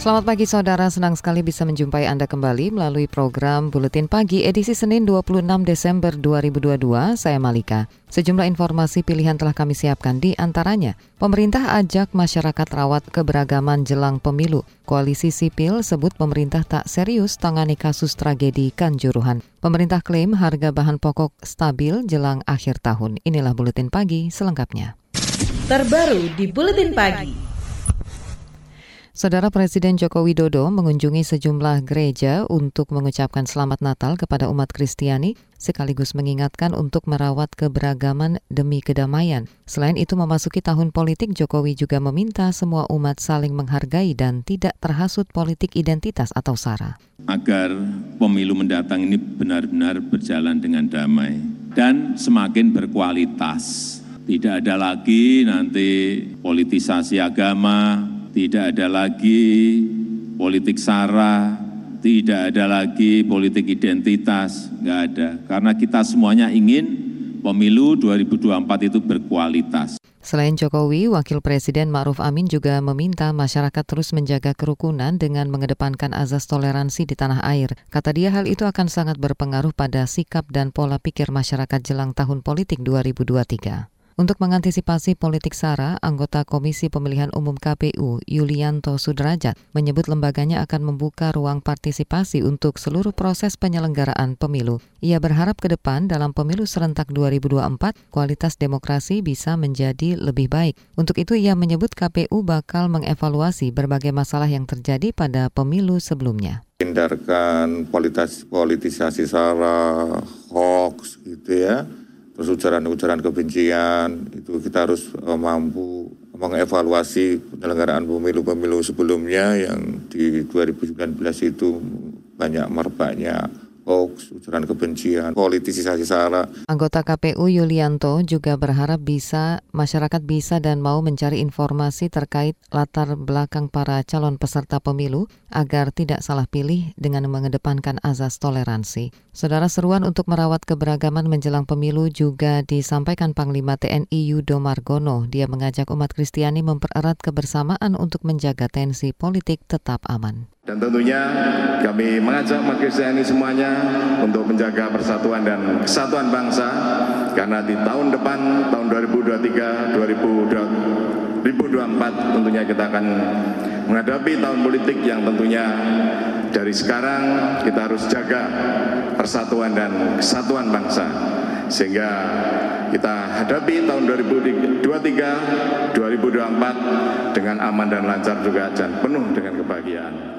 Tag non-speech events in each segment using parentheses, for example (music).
Selamat pagi saudara, senang sekali bisa menjumpai Anda kembali melalui program Buletin Pagi edisi Senin 26 Desember 2022. Saya Malika. Sejumlah informasi pilihan telah kami siapkan di antaranya. Pemerintah ajak masyarakat rawat keberagaman jelang pemilu. Koalisi sipil sebut pemerintah tak serius tangani kasus tragedi Kanjuruhan. Pemerintah klaim harga bahan pokok stabil jelang akhir tahun. Inilah Buletin Pagi selengkapnya. Terbaru di Buletin Pagi. Saudara Presiden Joko Widodo mengunjungi sejumlah gereja untuk mengucapkan selamat Natal kepada umat Kristiani sekaligus mengingatkan untuk merawat keberagaman demi kedamaian. Selain itu memasuki tahun politik, Jokowi juga meminta semua umat saling menghargai dan tidak terhasut politik identitas atau sara. Agar pemilu mendatang ini benar-benar berjalan dengan damai dan semakin berkualitas. Tidak ada lagi nanti politisasi agama, tidak ada lagi politik sara, tidak ada lagi politik identitas, nggak ada. Karena kita semuanya ingin pemilu 2024 itu berkualitas. Selain Jokowi, Wakil Presiden Ma'ruf Amin juga meminta masyarakat terus menjaga kerukunan dengan mengedepankan azas toleransi di tanah air. Kata dia hal itu akan sangat berpengaruh pada sikap dan pola pikir masyarakat jelang tahun politik 2023. Untuk mengantisipasi politik SARA, anggota Komisi Pemilihan Umum KPU Yulianto Sudrajat menyebut lembaganya akan membuka ruang partisipasi untuk seluruh proses penyelenggaraan pemilu. Ia berharap ke depan dalam pemilu serentak 2024, kualitas demokrasi bisa menjadi lebih baik. Untuk itu ia menyebut KPU bakal mengevaluasi berbagai masalah yang terjadi pada pemilu sebelumnya hindarkan politis politisasi sara, hoax gitu ya terus ujaran-ujaran kebencian itu kita harus uh, mampu mengevaluasi penyelenggaraan pemilu-pemilu sebelumnya yang di 2019 itu banyak merebaknya hoax, ujaran kebencian, politisasi sara. Anggota KPU Yulianto juga berharap bisa masyarakat bisa dan mau mencari informasi terkait latar belakang para calon peserta pemilu agar tidak salah pilih dengan mengedepankan azas toleransi. Saudara seruan untuk merawat keberagaman menjelang pemilu juga disampaikan Panglima TNI Yudo Margono. Dia mengajak umat Kristiani mempererat kebersamaan untuk menjaga tensi politik tetap aman. Dan tentunya kami mengajak umat Kristiani semuanya untuk menjaga persatuan dan kesatuan bangsa karena di tahun depan tahun 2023 2024 tentunya kita akan menghadapi tahun politik yang tentunya dari sekarang kita harus jaga persatuan dan kesatuan bangsa sehingga kita hadapi tahun 2023 2024 dengan aman dan lancar juga dan penuh dengan kebahagiaan.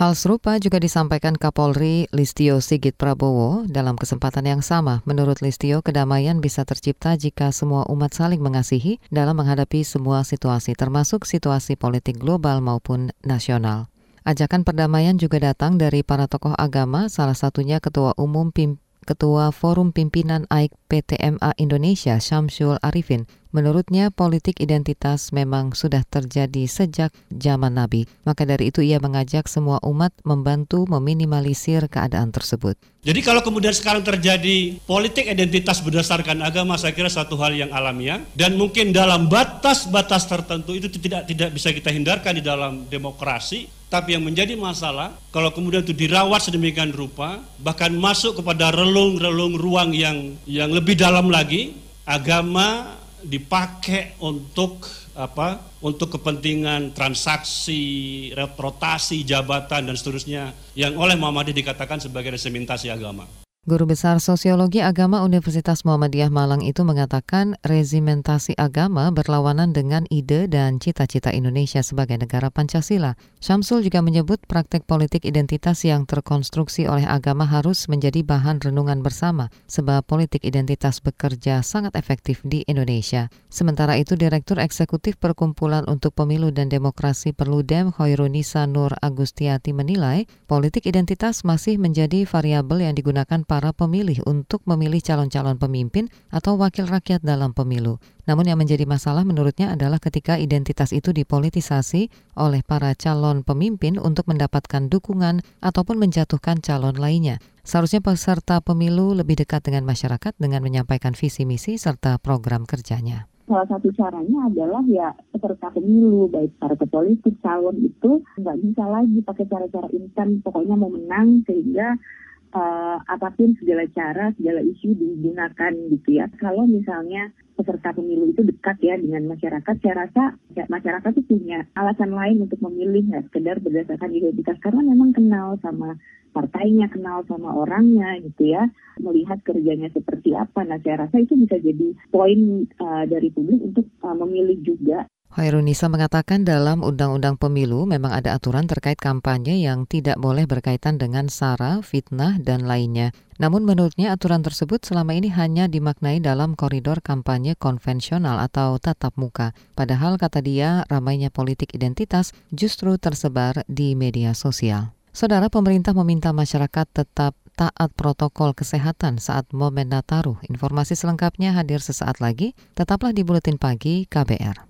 Hal serupa juga disampaikan Kapolri Listio Sigit Prabowo dalam kesempatan yang sama. Menurut Listio, kedamaian bisa tercipta jika semua umat saling mengasihi dalam menghadapi semua situasi, termasuk situasi politik global maupun nasional. Ajakan perdamaian juga datang dari para tokoh agama, salah satunya Ketua Umum Pim Ketua Forum Pimpinan AIK PTMA Indonesia Syamsul Arifin Menurutnya, politik identitas memang sudah terjadi sejak zaman Nabi. Maka dari itu ia mengajak semua umat membantu meminimalisir keadaan tersebut. Jadi kalau kemudian sekarang terjadi politik identitas berdasarkan agama, saya kira satu hal yang alamiah dan mungkin dalam batas-batas tertentu itu tidak tidak bisa kita hindarkan di dalam demokrasi. Tapi yang menjadi masalah kalau kemudian itu dirawat sedemikian rupa, bahkan masuk kepada relung-relung ruang yang yang lebih dalam lagi, agama dipakai untuk apa untuk kepentingan transaksi rotasi jabatan dan seterusnya yang oleh Muhammadiyah dikatakan sebagai resementasi agama. Guru Besar Sosiologi Agama Universitas Muhammadiyah Malang itu mengatakan rezimentasi agama berlawanan dengan ide dan cita-cita Indonesia sebagai negara Pancasila. Syamsul juga menyebut praktek politik identitas yang terkonstruksi oleh agama harus menjadi bahan renungan bersama, sebab politik identitas bekerja sangat efektif di Indonesia. Sementara itu, Direktur Eksekutif Perkumpulan untuk Pemilu dan Demokrasi Perludem Hoirunisa Nur Agustiati menilai, politik identitas masih menjadi variabel yang digunakan para pemilih untuk memilih calon-calon pemimpin atau wakil rakyat dalam pemilu. Namun yang menjadi masalah menurutnya adalah ketika identitas itu dipolitisasi oleh para calon pemimpin untuk mendapatkan dukungan ataupun menjatuhkan calon lainnya. Seharusnya peserta pemilu lebih dekat dengan masyarakat dengan menyampaikan visi misi serta program kerjanya salah satu caranya adalah ya peserta pemilu baik partai politik calon itu nggak bisa lagi pakai cara-cara instan pokoknya mau menang sehingga uh, apa pun segala cara, segala isu digunakan gitu ya. Kalau misalnya peserta pemilu itu dekat ya dengan masyarakat, saya rasa ya, masyarakat itu punya alasan lain untuk memilih ya sekedar berdasarkan identitas karena memang kenal sama partainya, kenal sama orangnya gitu ya, melihat kerjanya seperti apa. Nah saya rasa itu bisa jadi poin uh, dari publik untuk uh, memilih juga Hoirunisa mengatakan dalam Undang-Undang Pemilu memang ada aturan terkait kampanye yang tidak boleh berkaitan dengan sara, fitnah, dan lainnya. Namun menurutnya aturan tersebut selama ini hanya dimaknai dalam koridor kampanye konvensional atau tatap muka. Padahal kata dia ramainya politik identitas justru tersebar di media sosial. Saudara pemerintah meminta masyarakat tetap taat protokol kesehatan saat momen Nataru. Informasi selengkapnya hadir sesaat lagi. Tetaplah di Buletin Pagi KBR.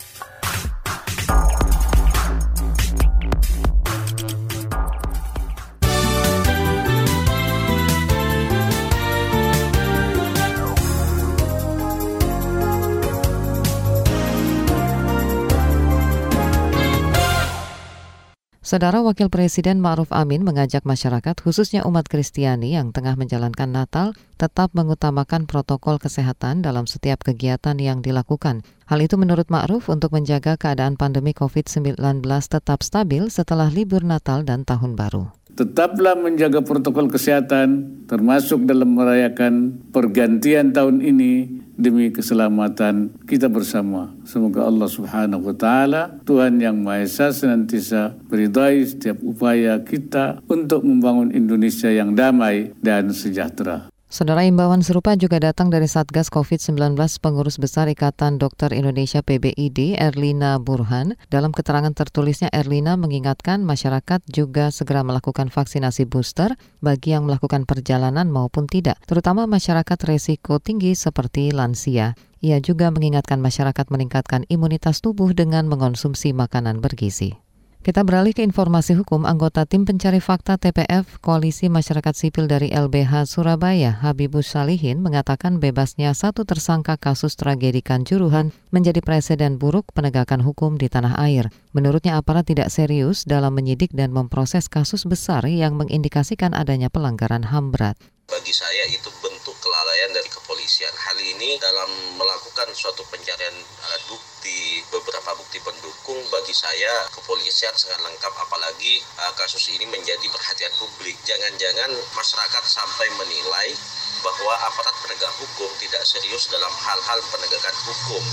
Saudara Wakil Presiden Ma'ruf Amin mengajak masyarakat khususnya umat Kristiani yang tengah menjalankan Natal tetap mengutamakan protokol kesehatan dalam setiap kegiatan yang dilakukan. Hal itu menurut Ma'ruf untuk menjaga keadaan pandemi COVID-19 tetap stabil setelah libur Natal dan Tahun Baru. Tetaplah menjaga protokol kesehatan termasuk dalam merayakan pergantian tahun ini demi keselamatan kita bersama. Semoga Allah Subhanahu wa taala, Tuhan yang Maha Esa senantiasa beridai setiap upaya kita untuk membangun Indonesia yang damai dan sejahtera. Saudara imbauan serupa juga datang dari Satgas COVID-19 Pengurus Besar Ikatan Dokter Indonesia PBID Erlina Burhan. Dalam keterangan tertulisnya Erlina mengingatkan masyarakat juga segera melakukan vaksinasi booster bagi yang melakukan perjalanan maupun tidak, terutama masyarakat resiko tinggi seperti lansia. Ia juga mengingatkan masyarakat meningkatkan imunitas tubuh dengan mengonsumsi makanan bergizi. Kita beralih ke informasi hukum. Anggota tim pencari fakta TPF Koalisi Masyarakat Sipil dari LBH Surabaya, Habibus Salihin, mengatakan bebasnya satu tersangka kasus tragedi Kanjuruhan menjadi presiden buruk penegakan hukum di tanah air. Menurutnya aparat tidak serius dalam menyidik dan memproses kasus besar yang mengindikasikan adanya pelanggaran HAM berat. Bagi saya itu bentuk kelalaian dari kepolisian. Hal ini dalam melakukan suatu pencarian uh, bukti, beberapa bukti pendukung bagi saya kepolisian sangat lengkap apalagi uh, kasus ini menjadi perhatian publik. Jangan-jangan masyarakat sampai menilai bahwa aparat penegak hukum tidak serius dalam hal-hal penegakan hukum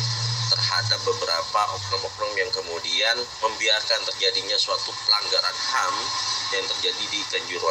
terhadap beberapa oknum-oknum yang kemudian membiarkan terjadinya suatu pelanggaran HAM yang terjadi di Malang.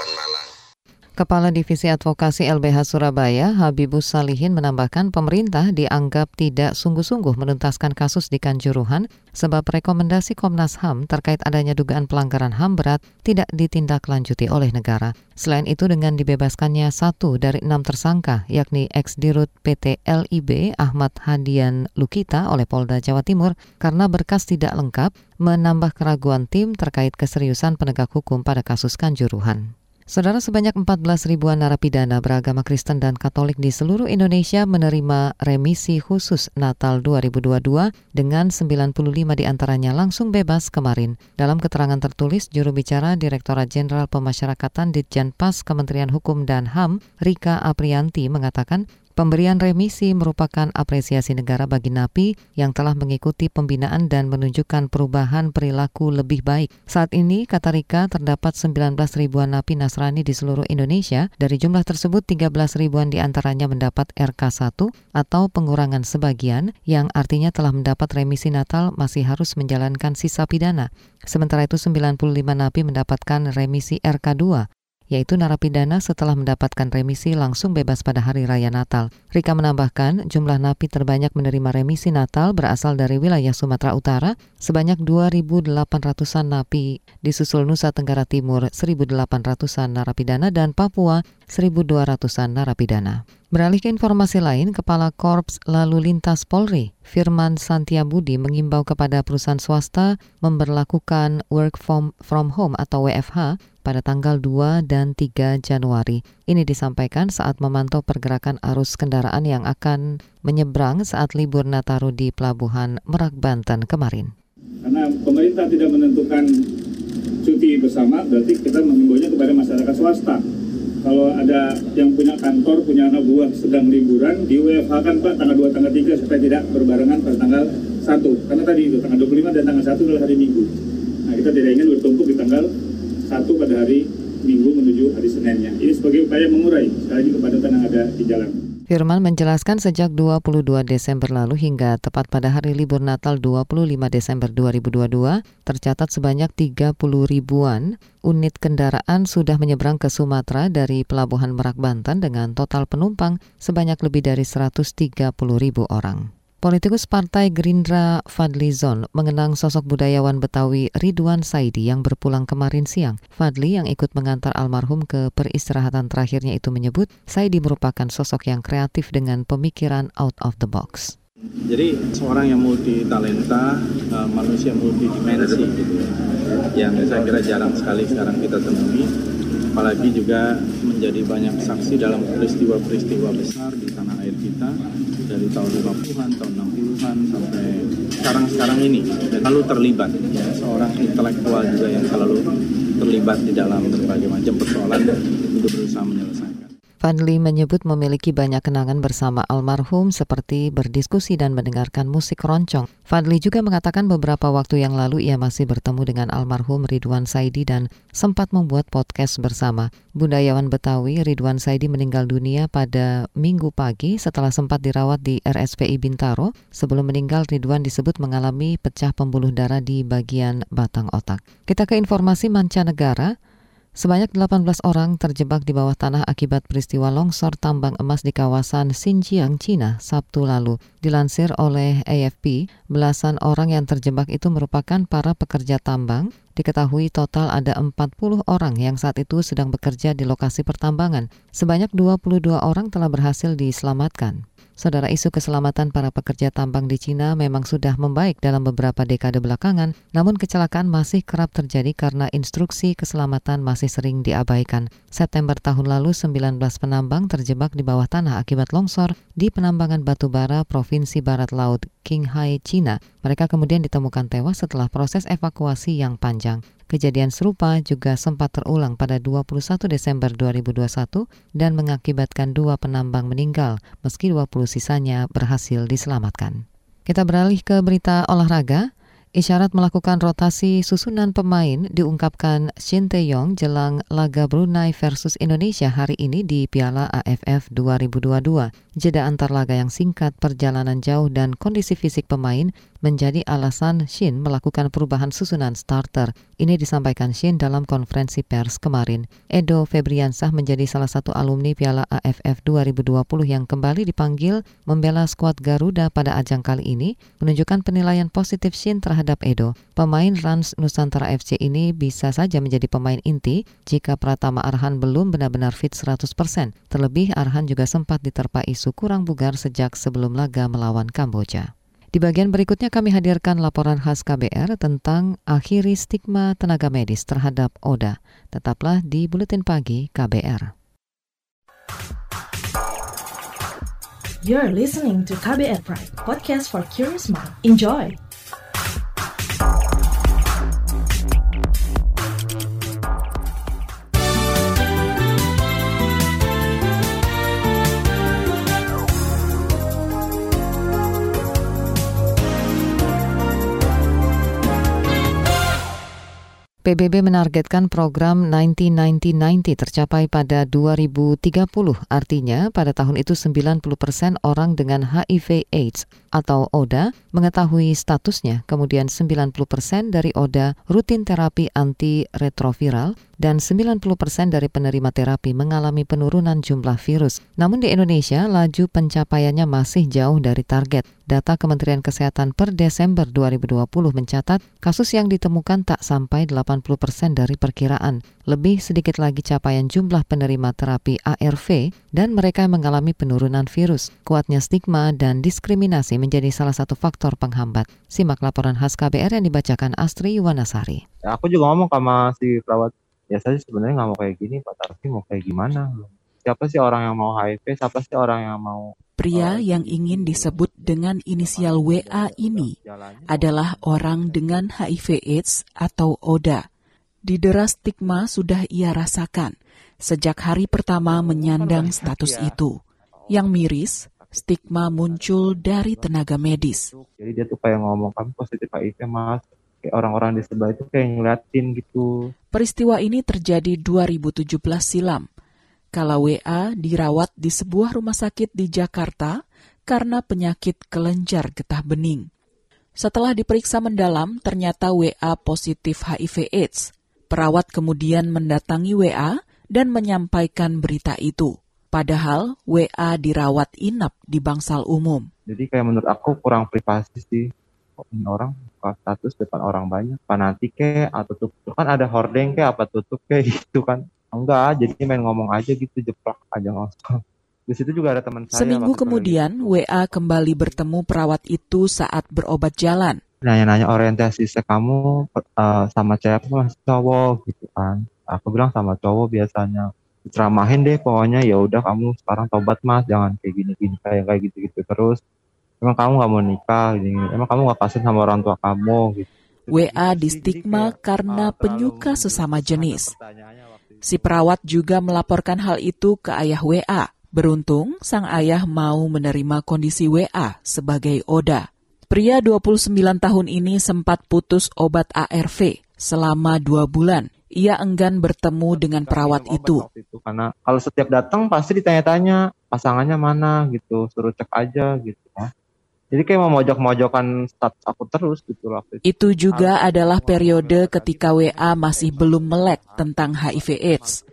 Kepala Divisi Advokasi LBH Surabaya, Habibus Salihin menambahkan pemerintah dianggap tidak sungguh-sungguh menuntaskan kasus di Kanjuruhan sebab rekomendasi Komnas HAM terkait adanya dugaan pelanggaran HAM berat tidak ditindaklanjuti oleh negara. Selain itu dengan dibebaskannya satu dari enam tersangka yakni ex-dirut PT LIB Ahmad Hadian Lukita oleh Polda Jawa Timur karena berkas tidak lengkap menambah keraguan tim terkait keseriusan penegak hukum pada kasus Kanjuruhan. Saudara sebanyak 14 ribuan narapidana beragama Kristen dan Katolik di seluruh Indonesia menerima remisi khusus Natal 2022 dengan 95 di antaranya langsung bebas kemarin. Dalam keterangan tertulis, juru bicara Direktorat Jenderal Pemasyarakatan Ditjen Pas Kementerian Hukum dan HAM, Rika Aprianti mengatakan Pemberian remisi merupakan apresiasi negara bagi napi yang telah mengikuti pembinaan dan menunjukkan perubahan perilaku lebih baik. Saat ini, kata Rika, terdapat 19 ribuan napi Nasrani di seluruh Indonesia. Dari jumlah tersebut, 13 ribuan di antaranya mendapat RK1 atau pengurangan sebagian, yang artinya telah mendapat remisi Natal masih harus menjalankan sisa pidana. Sementara itu, 95 napi mendapatkan remisi RK2 yaitu narapidana setelah mendapatkan remisi langsung bebas pada hari raya Natal. Rika menambahkan, jumlah napi terbanyak menerima remisi Natal berasal dari wilayah Sumatera Utara, sebanyak 2.800-an napi, disusul Nusa Tenggara Timur 1.800-an narapidana dan Papua 1.200-an narapidana. Beralih ke informasi lain, Kepala Korps Lalu Lintas Polri, Firman Santiabudi mengimbau kepada perusahaan swasta memberlakukan work from, from home atau WFH pada tanggal 2 dan 3 Januari. Ini disampaikan saat memantau pergerakan arus kendaraan yang akan menyeberang saat libur Nataru di Pelabuhan Merak, Banten kemarin. Karena pemerintah tidak menentukan cuti bersama, berarti kita mengimbaunya kepada masyarakat swasta. Kalau ada yang punya kantor, punya anak buah sedang liburan, di WFH kan Pak tanggal 2, tanggal 3 supaya tidak berbarengan pada tanggal 1. Karena tadi itu tanggal 25 dan tanggal 1 adalah hari Minggu. Nah kita tidak ingin bertumpuk di tanggal satu pada hari Minggu menuju hari Seninnya. Ini sebagai upaya mengurai sekali lagi kepadatan yang ada di jalan. Firman menjelaskan sejak 22 Desember lalu hingga tepat pada hari libur Natal 25 Desember 2022, tercatat sebanyak 30 ribuan unit kendaraan sudah menyeberang ke Sumatera dari Pelabuhan Merak Banten dengan total penumpang sebanyak lebih dari 130 ribu orang. Politikus Partai Gerindra Fadli Zon mengenang sosok budayawan Betawi Ridwan Saidi yang berpulang kemarin siang. Fadli yang ikut mengantar almarhum ke peristirahatan terakhirnya itu menyebut Saidi merupakan sosok yang kreatif dengan pemikiran out of the box. Jadi seorang yang multi talenta, uh, manusia multi dimensi gitu ya, yang saya kira jarang sekali sekarang kita temui apalagi juga menjadi banyak saksi dalam peristiwa-peristiwa besar di tanah air kita dari tahun 50-an, tahun 60-an sampai sekarang-sekarang ini selalu terlibat ya seorang intelektual juga yang selalu terlibat di dalam berbagai macam persoalan untuk berusaha menyelesaikan. Fadli menyebut memiliki banyak kenangan bersama almarhum seperti berdiskusi dan mendengarkan musik roncong. Fadli juga mengatakan beberapa waktu yang lalu ia masih bertemu dengan almarhum Ridwan Saidi dan sempat membuat podcast bersama. Budayawan Betawi Ridwan Saidi meninggal dunia pada minggu pagi setelah sempat dirawat di RSPI Bintaro. Sebelum meninggal, Ridwan disebut mengalami pecah pembuluh darah di bagian batang otak. Kita ke informasi mancanegara. Sebanyak 18 orang terjebak di bawah tanah akibat peristiwa longsor tambang emas di kawasan Xinjiang, Cina, Sabtu lalu. Dilansir oleh AFP, belasan orang yang terjebak itu merupakan para pekerja tambang. Diketahui total ada 40 orang yang saat itu sedang bekerja di lokasi pertambangan. Sebanyak 22 orang telah berhasil diselamatkan. Saudara isu keselamatan para pekerja tambang di Cina memang sudah membaik dalam beberapa dekade belakangan, namun kecelakaan masih kerap terjadi karena instruksi keselamatan masih sering diabaikan. September tahun lalu, 19 penambang terjebak di bawah tanah akibat longsor di penambangan batu bara Provinsi Barat Laut Qinghai, Cina. Mereka kemudian ditemukan tewas setelah proses evakuasi yang panjang. Kejadian serupa juga sempat terulang pada 21 Desember 2021 dan mengakibatkan dua penambang meninggal, meski 20 sisanya berhasil diselamatkan. Kita beralih ke berita olahraga. Isyarat melakukan rotasi susunan pemain diungkapkan Shin Tae-yong jelang laga Brunei versus Indonesia hari ini di Piala AFF 2022. Jeda antar laga yang singkat, perjalanan jauh, dan kondisi fisik pemain menjadi alasan Shin melakukan perubahan susunan starter. Ini disampaikan Shin dalam konferensi pers kemarin. Edo Febriansah menjadi salah satu alumni Piala AFF 2020 yang kembali dipanggil membela skuad Garuda pada ajang kali ini, menunjukkan penilaian positif Shin terhadap Edo. Pemain Rans Nusantara FC ini bisa saja menjadi pemain inti jika Pratama Arhan belum benar-benar fit 100%. Terlebih Arhan juga sempat diterpa isu kurang bugar sejak sebelum laga melawan Kamboja. Di bagian berikutnya kami hadirkan laporan khas KBR tentang akhiri stigma tenaga medis terhadap ODA. Tetaplah di Buletin Pagi KBR. You're listening to KBR Pride, podcast for curious mind. Enjoy! PBB menargetkan program 1990 tercapai pada 2030, artinya pada tahun itu 90 persen orang dengan HIV AIDS atau ODA mengetahui statusnya, kemudian 90 persen dari ODA rutin terapi antiretroviral, dan 90 persen dari penerima terapi mengalami penurunan jumlah virus. Namun di Indonesia, laju pencapaiannya masih jauh dari target. Data Kementerian Kesehatan per Desember 2020 mencatat kasus yang ditemukan tak sampai 80 persen dari perkiraan. Lebih sedikit lagi capaian jumlah penerima terapi ARV dan mereka yang mengalami penurunan virus. Kuatnya stigma dan diskriminasi menjadi salah satu faktor penghambat. Simak laporan khas KBR yang dibacakan Astri Yuwanasari. Ya, aku juga ngomong sama si perawat ya saya sebenarnya nggak mau kayak gini Pak Tarfi mau kayak gimana siapa sih orang yang mau HIV siapa sih orang yang mau Pria yang ingin disebut dengan inisial WA ini adalah orang dengan HIV AIDS atau ODA. Didera stigma sudah ia rasakan sejak hari pertama menyandang status itu. Yang miris, stigma muncul dari tenaga medis. Jadi dia tuh kayak ngomong, kamu positif HIV mas, orang-orang di sebelah itu kayak ngeliatin gitu. Peristiwa ini terjadi 2017 silam. Kala WA dirawat di sebuah rumah sakit di Jakarta karena penyakit kelenjar getah bening. Setelah diperiksa mendalam, ternyata WA positif HIV AIDS. Perawat kemudian mendatangi WA dan menyampaikan berita itu. Padahal WA dirawat inap di bangsal umum. Jadi kayak menurut aku kurang privasi sih. Orang status depan orang banyak. Fanatik ke atau tutup. Kan ada hordeng ke apa tutup ke (laughs) gitu kan. Enggak jadi main ngomong aja gitu jeplak aja langsung. Di situ juga ada teman saya seminggu kemudian itu. WA kembali bertemu perawat itu saat berobat jalan. Nanya-nanya orientasi saya kamu uh, sama cewek masih cowok gitu kan. Aku bilang sama cowok biasanya ceramahin deh pokoknya ya udah kamu sekarang tobat mas. Jangan kayak gini gini kayak kayak gitu gitu terus emang kamu nggak mau nikah gini, emang kamu nggak kasih sama orang tua kamu gitu WA di stigma karena penyuka sesama jenis. Si perawat juga melaporkan hal itu ke ayah WA. Beruntung, sang ayah mau menerima kondisi WA sebagai ODA. Pria 29 tahun ini sempat putus obat ARV selama dua bulan. Ia enggan bertemu dengan perawat itu. itu. Karena kalau setiap datang pasti ditanya-tanya pasangannya mana gitu, suruh cek aja gitu. Ya. Jadi kayak mau mojok-mojokan status aku terus gitu loh. Itu juga adalah periode ketika WA masih belum melek tentang HIV AIDS.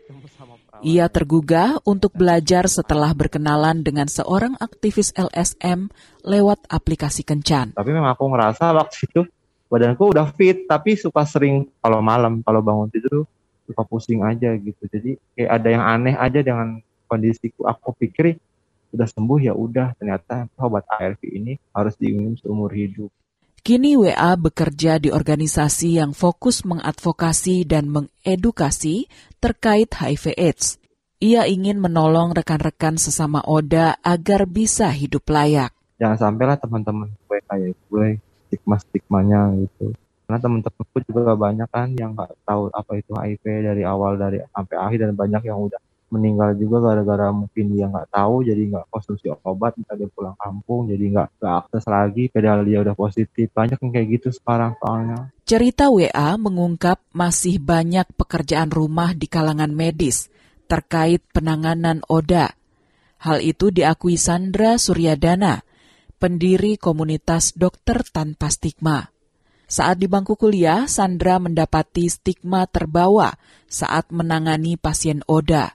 Ia tergugah untuk belajar setelah berkenalan dengan seorang aktivis LSM lewat aplikasi kencan. Tapi memang aku ngerasa waktu itu badanku udah fit, tapi suka sering kalau malam, kalau bangun tidur suka pusing aja gitu. Jadi kayak ada yang aneh aja dengan kondisiku. Aku pikir udah sembuh ya udah ternyata obat ARV ini harus diminum seumur hidup. Kini WA bekerja di organisasi yang fokus mengadvokasi dan mengedukasi terkait HIV AIDS. Ia ingin menolong rekan-rekan sesama ODA agar bisa hidup layak. Jangan sampailah teman-teman gue kayak gue stigma-stigmanya gitu. Karena teman-temanku juga banyak kan yang nggak tahu apa itu HIV dari awal dari sampai akhir dan banyak yang udah meninggal juga gara-gara mungkin dia nggak tahu jadi nggak konsumsi obat minta dia pulang kampung jadi nggak ke akses lagi padahal dia udah positif. Banyak yang kayak gitu sekarang soalnya. Cerita WA mengungkap masih banyak pekerjaan rumah di kalangan medis terkait penanganan ODA hal itu diakui Sandra Suryadana pendiri komunitas dokter tanpa stigma. Saat di bangku kuliah, Sandra mendapati stigma terbawa saat menangani pasien ODA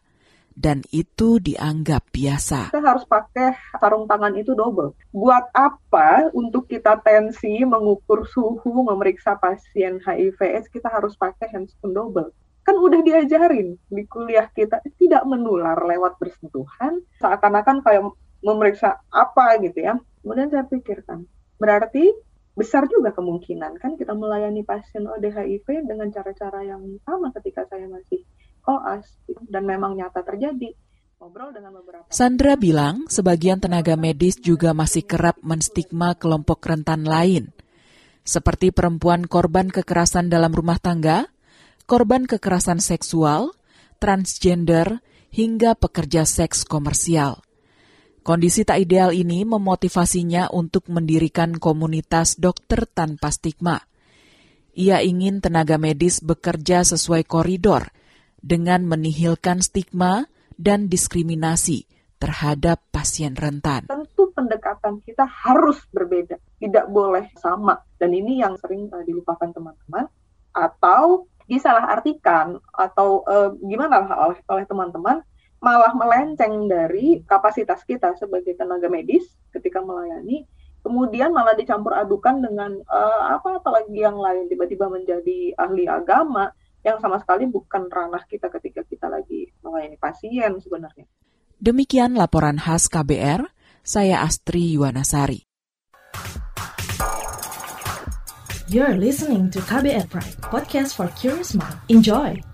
dan itu dianggap biasa. Kita harus pakai sarung tangan itu double. Buat apa untuk kita tensi, mengukur suhu, memeriksa pasien HIV/AIDS kita harus pakai handscoon double? Kan udah diajarin di kuliah kita tidak menular lewat bersentuhan, seakan-akan kayak memeriksa apa gitu ya. Kemudian saya pikirkan, berarti besar juga kemungkinan kan kita melayani pasien ODHIV dengan cara-cara yang sama ketika saya masih koas dan memang nyata terjadi. Ngobrol dengan beberapa Sandra bilang sebagian tenaga medis juga masih kerap menstigma kelompok rentan lain, seperti perempuan korban kekerasan dalam rumah tangga, korban kekerasan seksual, transgender, hingga pekerja seks komersial. Kondisi tak ideal ini memotivasinya untuk mendirikan komunitas dokter tanpa stigma. Ia ingin tenaga medis bekerja sesuai koridor dengan menihilkan stigma dan diskriminasi terhadap pasien rentan. Tentu pendekatan kita harus berbeda, tidak boleh sama. Dan ini yang sering uh, dilupakan teman-teman atau disalahartikan atau uh, gimana lah oleh oleh teman-teman malah melenceng dari kapasitas kita sebagai tenaga medis ketika melayani kemudian malah dicampur adukan dengan uh, apa apalagi yang lain tiba-tiba menjadi ahli agama yang sama sekali bukan ranah kita ketika kita lagi melayani pasien sebenarnya. Demikian laporan khas KBR, saya Astri Yuwanasari. You're listening to KBR Pride, podcast for curious mind. Enjoy!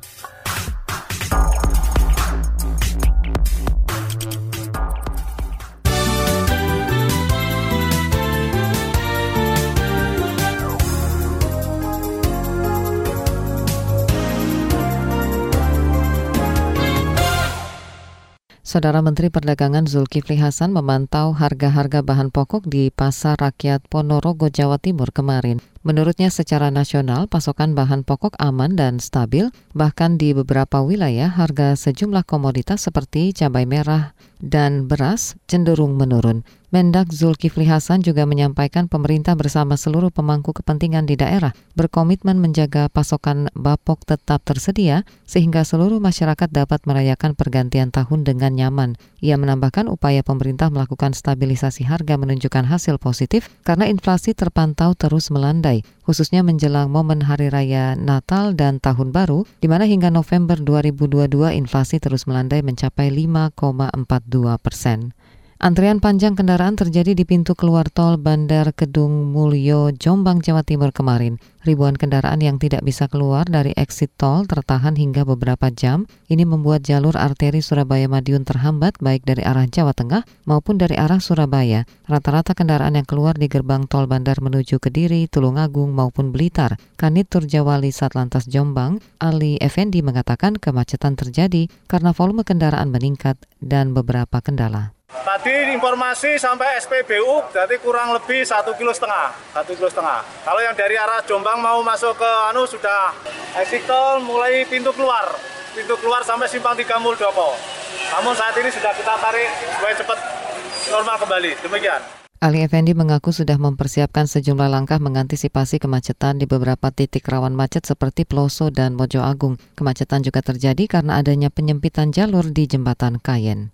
Saudara Menteri Perdagangan Zulkifli Hasan memantau harga-harga bahan pokok di Pasar Rakyat Ponorogo, Jawa Timur kemarin. Menurutnya secara nasional pasokan bahan pokok aman dan stabil, bahkan di beberapa wilayah harga sejumlah komoditas seperti cabai merah dan beras cenderung menurun. Mendak Zulkifli Hasan juga menyampaikan pemerintah bersama seluruh pemangku kepentingan di daerah berkomitmen menjaga pasokan bapok tetap tersedia sehingga seluruh masyarakat dapat merayakan pergantian tahun dengan nyaman. Ia menambahkan upaya pemerintah melakukan stabilisasi harga menunjukkan hasil positif karena inflasi terpantau terus melandai, khususnya menjelang momen Hari Raya Natal dan Tahun Baru, di mana hingga November 2022 inflasi terus melandai mencapai 5,42 persen. Antrian panjang kendaraan terjadi di pintu keluar tol Bandar Kedung Mulyo, Jombang, Jawa Timur kemarin. Ribuan kendaraan yang tidak bisa keluar dari exit tol tertahan hingga beberapa jam. Ini membuat jalur arteri Surabaya Madiun terhambat baik dari arah Jawa Tengah maupun dari arah Surabaya. Rata-rata kendaraan yang keluar di gerbang tol Bandar menuju Kediri, Tulungagung maupun Blitar. Kanit Turjawali Satlantas Jombang, Ali Effendi mengatakan kemacetan terjadi karena volume kendaraan meningkat dan beberapa kendala. Tadi informasi sampai SPBU berarti kurang lebih satu kilo setengah, satu kilo setengah. Kalau yang dari arah Jombang mau masuk ke Anu sudah exit tol mulai pintu keluar, pintu keluar sampai simpang tiga Muldoko. Namun saat ini sudah kita tarik supaya cepat normal kembali. Demikian. Ali Effendi mengaku sudah mempersiapkan sejumlah langkah mengantisipasi kemacetan di beberapa titik rawan macet seperti Peloso dan Mojo Agung. Kemacetan juga terjadi karena adanya penyempitan jalur di jembatan Kayen.